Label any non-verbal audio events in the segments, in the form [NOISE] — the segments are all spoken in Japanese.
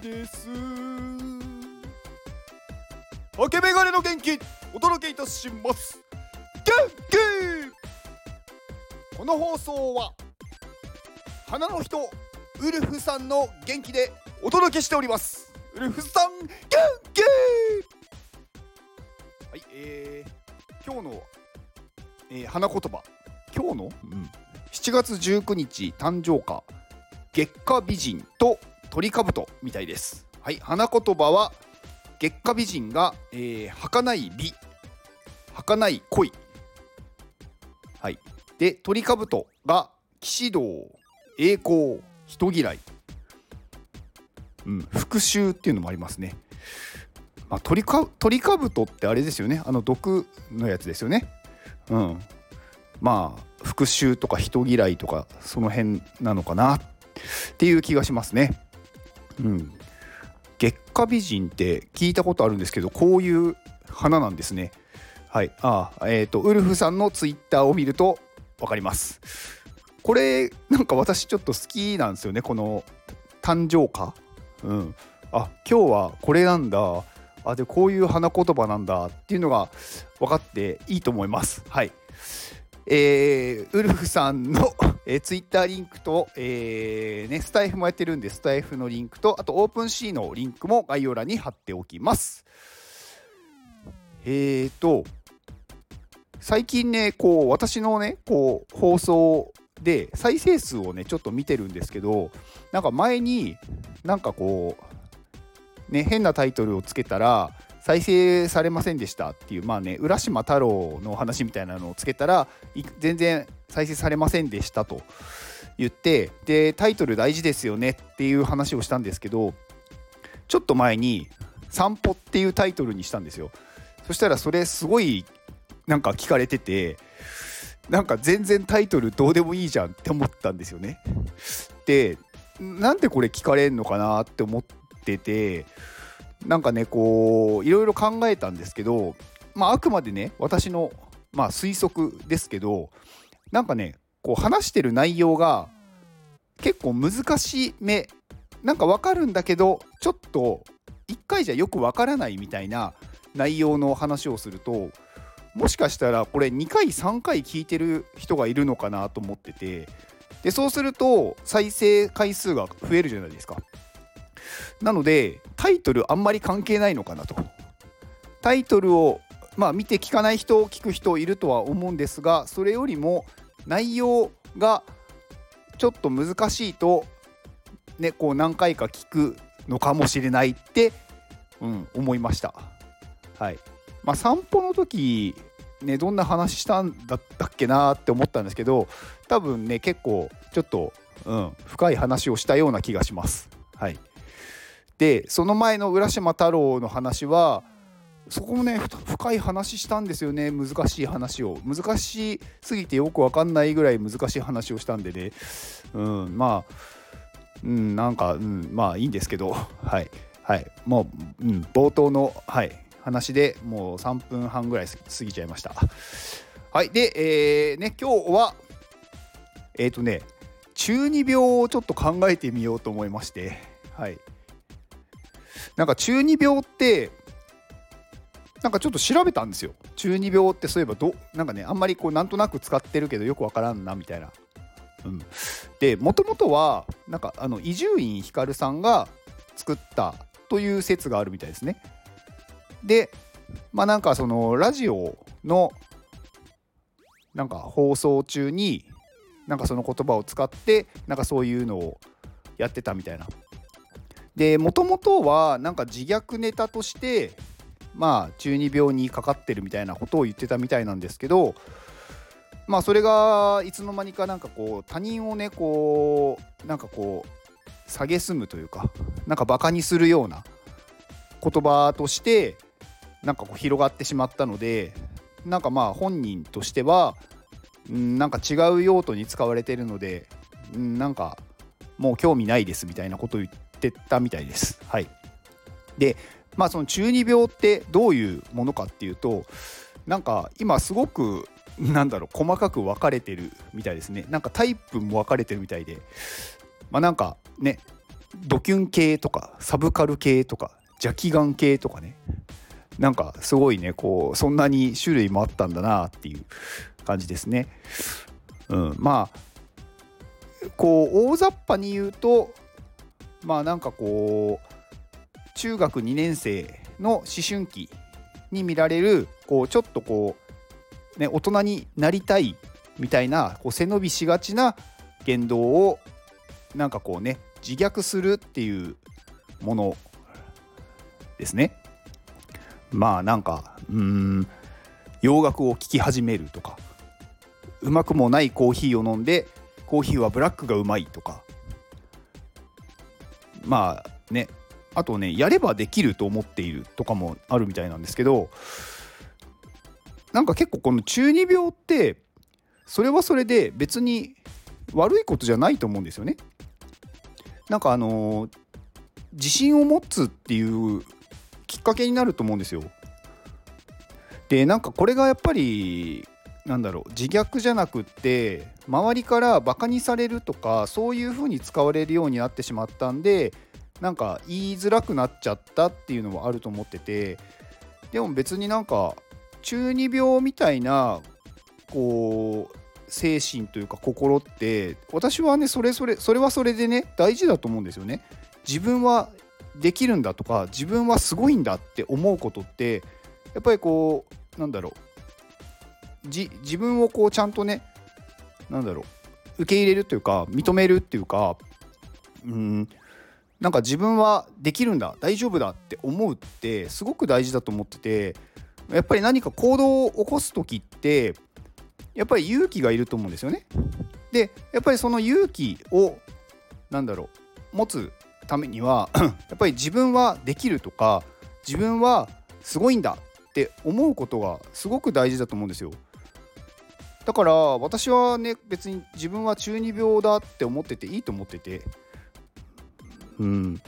です。明けメガネの元気お届けいたします。元気！この放送は花の人ウルフさんの元気でお届けしております。ウルフさん元気！はいえー、今日の、えー、花言葉。今日の、うん、7月19日誕生花。月下美人と鳥かぶとみたいです。はい。花言葉は月下美人が、えー、儚い美儚い恋。はい。で鳥かぶとが騎士道栄光人嫌い。うん復讐っていうのもありますね。まあ、鳥か鳥かぶとってあれですよね。あの毒のやつですよね。うん。まあ復讐とか人嫌いとかその辺なのかなっていう気がしますね。うん、月下美人って聞いたことあるんですけどこういう花なんですね。はいあえーと、ウルフさんのツイッターを見ると分かります。これなんか私ちょっと好きなんですよねこの誕生花。うん、あ今日はこれなんだあでこういう花言葉なんだっていうのが分かっていいと思います。はいえー、ウルフさんの、えー、ツイッターリンクと、えーね、スタイフもやってるんで、スタイフのリンクと、あとオープンシーのリンクも概要欄に貼っておきます。えーと、最近ね、こう、私のね、こう、放送で再生数をね、ちょっと見てるんですけど、なんか前に、なんかこう、ね、変なタイトルをつけたら、再生されませんでしたっていうまあね浦島太郎の話みたいなのをつけたら全然再生されませんでしたと言ってでタイトル大事ですよねっていう話をしたんですけどちょっと前に「散歩」っていうタイトルにしたんですよ。そしたらそれすごいなんか聞かれててなんか全然タイトルどうでもいいじゃんって思ったんですよね。でなんでこれ聞かれんのかなって思っててなんかねこういろいろ考えたんですけど、まあ、あくまでね私の、まあ、推測ですけどなんかねこう話してる内容が結構難しめなんか分かるんだけどちょっと1回じゃよく分からないみたいな内容の話をするともしかしたらこれ2回3回聞いてる人がいるのかなと思っててでそうすると再生回数が増えるじゃないですか。なのでタイトルあんまり関係ないのかなと。タイトルをまあ見て聞かない人聞く人いるとは思うんですがそれよりも内容がちょっと難しいとねこう何回か聞くのかもしれないって、うん、思いました。はい。まあ散歩の時ねどんな話したんだったっけなって思ったんですけど多分ね結構ちょっと、うん、深い話をしたような気がします。はい。でその前の浦島太郎の話はそこもね深い話したんですよね。難しい話を。難しすぎてよく分かんないぐらい難しい話をしたんでね。うんまあうんなんか、うん、まあいいんですけど。はいはい。もう、うん、冒頭のはい話でもう3分半ぐらい過ぎちゃいました。はいでえー、ね今日はえっ、ー、とね中二病をちょっと考えてみようと思いまして。はい。なんか中二病ってなんかちょっと調べたんですよ中二病ってそういえばどなんかねあんまりこうなんとなく使ってるけどよくわからんなみたいな。うん、でもともとはなんかあの伊集院光さんが作ったという説があるみたいですね。でまあなんかそのラジオのなんか放送中になんかその言葉を使ってなんかそういうのをやってたみたいなでもともとはなんか自虐ネタとしてまあ中二病にかかってるみたいなことを言ってたみたいなんですけどまあそれがいつの間にかなんかこう他人をねこうなんかこう蔑むというかなんかバカにするような言葉としてなんかこう広がってしまったのでなんかまあ本人としてはなんか違う用途に使われてるのでなんかもう興味ないですみたいなことを言ってってたみたいです。はい、でまあその中二病ってどういうものかっていうとなんか今すごくなんだろう細かく分かれてるみたいですねなんかタイプも分かれてるみたいでまあなんかねドキュン系とかサブカル系とか邪気眼系とかねなんかすごいねこうそんなに種類もあったんだなっていう感じですね。うん、まあこう大雑把に言うとまあなんかこう中学2年生の思春期に見られるこうちょっとこう、ね、大人になりたいみたいなこう背伸びしがちな言動をなんかこうね自虐するっていうものですね。まあなんかうん洋楽を聴き始めるとかうまくもないコーヒーを飲んでコーヒーはブラックがうまいとかまあねあとねやればできると思っているとかもあるみたいなんですけどなんか結構この中二病ってそれはそれで別に悪いことじゃないと思うんですよね。なんかあの自信を持つっていうきっかけになると思うんですよ。でなんかこれがやっぱりなんだろう自虐じゃなくって周りからバカにされるとかそういう風に使われるようになってしまったんでなんか言いづらくなっちゃったっていうのもあると思っててでも別になんか中二病みたいなこう精神というか心って私はねそれそれそれはそれでね大事だと思うんですよね。自分はできるんだとか自分はすごいんだって思うことってやっぱりこうなんだろうじ自分をこうちゃんとねなんだろう受け入れるというか認めるっていうかうんなんか自分はできるんだ大丈夫だって思うってすごく大事だと思っててやっぱり何か行動を起こす時ってやっぱり勇気がいると思うんですよね。でやっぱりその勇気を何だろう持つためには [CLEARS THROAT] やっぱり自分はできるとか自分はすごいんだって思うことがすごく大事だと思うんですよ。だから私はね別に自分は中二病だって思ってていいと思っててうん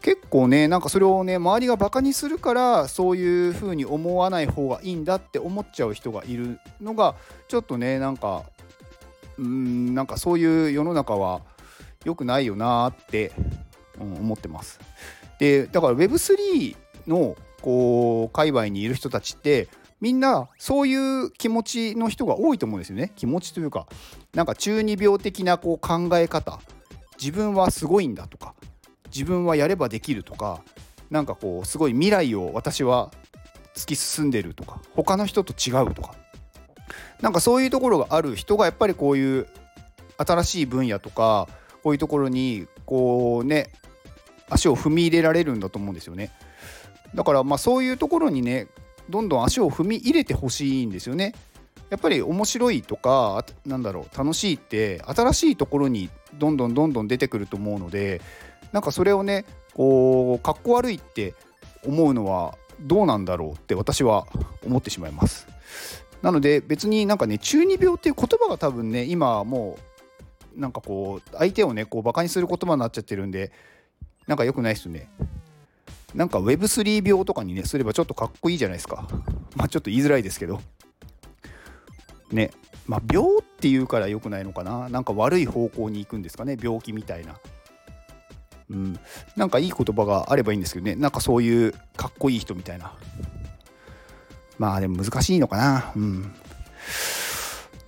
結構ねなんかそれをね周りがバカにするからそういう風に思わない方がいいんだって思っちゃう人がいるのがちょっとねなんかうんなんかそういう世の中は良くないよなって、うん、思ってます。でだから Web3 のこう界隈にいる人たちってみんなそういう気持ちの人が多いと思うんですよね。気持ちというかなんか中二病的なこう考え方。自分はすごいんだとか。自分はやればできるとか。なんかこうすごい未来を私は突き進んでるとか。他の人と違うとか。なんかそういうところがある人がやっぱりこういう新しい分野とかこういうところにこうね足を踏み入れられるんだと思うんですよね。だからまあそういうところにねどんどん足を踏み入れてほしいんですよねやっぱり面白いとかなんだろう楽しいって新しいところにどんどんどんどん出てくると思うのでなんかそれをねこうかっこ悪いって思うのはどうなんだろうって私は思ってしまいます。なので別になんかね中二病っていう言葉が多分ね今もうなんかこう相手をねこうバカにする言葉になっちゃってるんでなんか良くないっすね。なんか Web3 病とかにねすればちょっとかっこいいじゃないですか。[LAUGHS] まあちょっと言いづらいですけど。ね。まあ病っていうから良くないのかな。なんか悪い方向に行くんですかね。病気みたいな。うん、なんかいい言葉があればいいんですけどね。なんかそういうかっこいい人みたいな。まあでも難しいのかな。うん。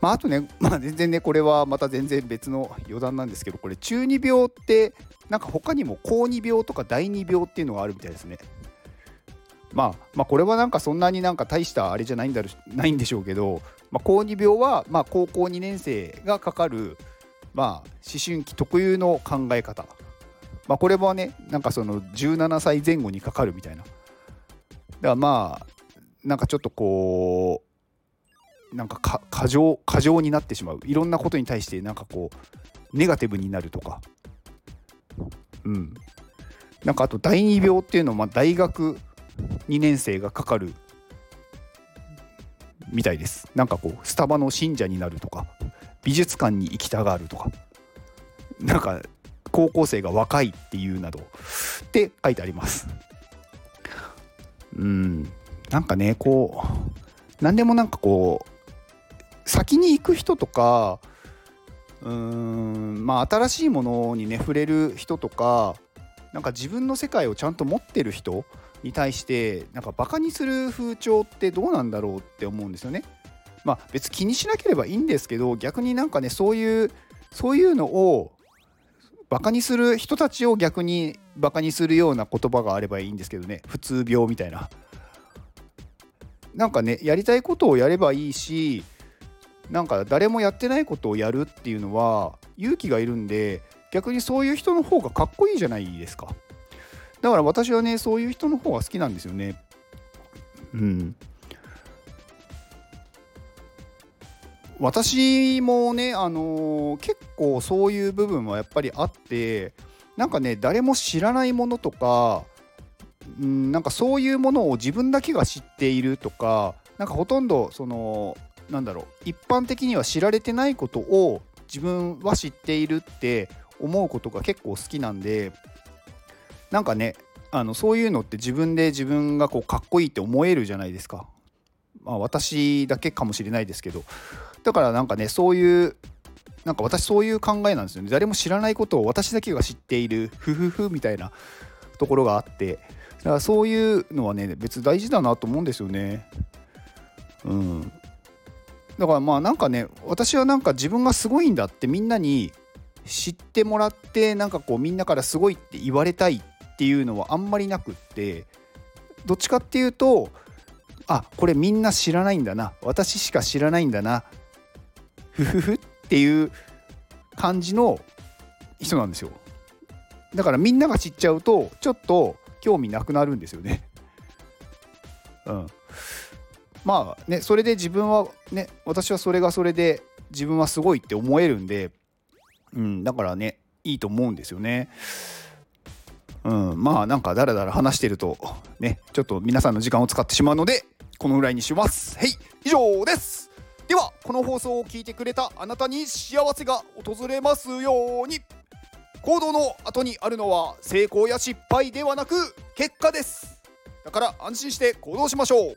まああとね、[LAUGHS] まあ、全然ねこれはまた全然別の余談なんですけどこれ中二病ってなんか他にも高二病とか第二病っていうのがあるみたいですね。まあ、まあこれはなんかそんなになんか大したあれじゃないんだないんでしょうけど、まあ、高二病はま高校2年生がかかるまあ思春期特有の考え方。まあ、これはねなんかその17歳前後にかかるみたいな。だからまあなんかちょっとこうなんか過剰過剰になってしまう。いろんなことに対してなんかこうネガティブになるとか。うん。なんかあと第二病っていうのは大学2年生がかかるみたいです。なんかこうスタバの信者になるとか。美術館に行きたがるとか。なんか高校生が若いっていうなど。って書いてあります。うん、なんかね、こう、何でもなんかこう、先に行く人とか、うーん、まあ新しいものにね、触れる人とか、なんか自分の世界をちゃんと持ってる人に対してなんかバカにする風潮ってどうなんだろうって思うんですよね。まあ別気にしなければいいんですけど逆になんかねそういうそういうのをバカにする人たちを逆にバカにするような言葉があればいいんですけどね普通病みたいな。なんかねやりたいことをやればいいしなんか誰もやってないことをやるっていうのは勇気がいるんで逆にそういう人の方がかっこいいじゃないですか。だから私はねそういう人の方が好きなんですよね。うん。私もねあのー、結構そういう部分はやっぱりあってなんかね誰も知らないものとかうんなんかそういうものを自分だけが知っているとかなんかほとんどそのなんだろう。一般的には知られてないことを自分は知っているって思うことが結構好きなんでなんかねあのそういうのって自分で自分がこうかっこいいって思えるじゃないですか。まあ私だけかもしれないですけど。だからなんかねそういうなんか私そういう考えなんですよね。誰も知らないことを私だけが知っているふふふみたいなところがあって。だからそういうのはね別大事だなと思うんですよね。うん。だからまあなんかね私はなんか自分がすごいんだってみんなに知ってもらってなんかこうみんなからすごいって言われたいっていうのはあんまりなくってどっちかっていうとあこれみんな知らないんだな私しか知らないんだなふふふっていう感じの人なんですよ。だからみんなが知っちゃうとちょっと興味なくなるんですよね。うん。まあねそれで自分はね私はそれがそれで自分はすごいって思えるんで、うん、だからねいいと思うんですよね。うん、まあなんかだらだら話してるとねちょっと皆さんの時間を使ってしまうのでこのぐらいにします。はい以上ですではこの放送を聞いてくれたあなたに幸せが訪れますように行動の後にあるのは成功や失敗ではなく結果ですだから安心して行動しましょう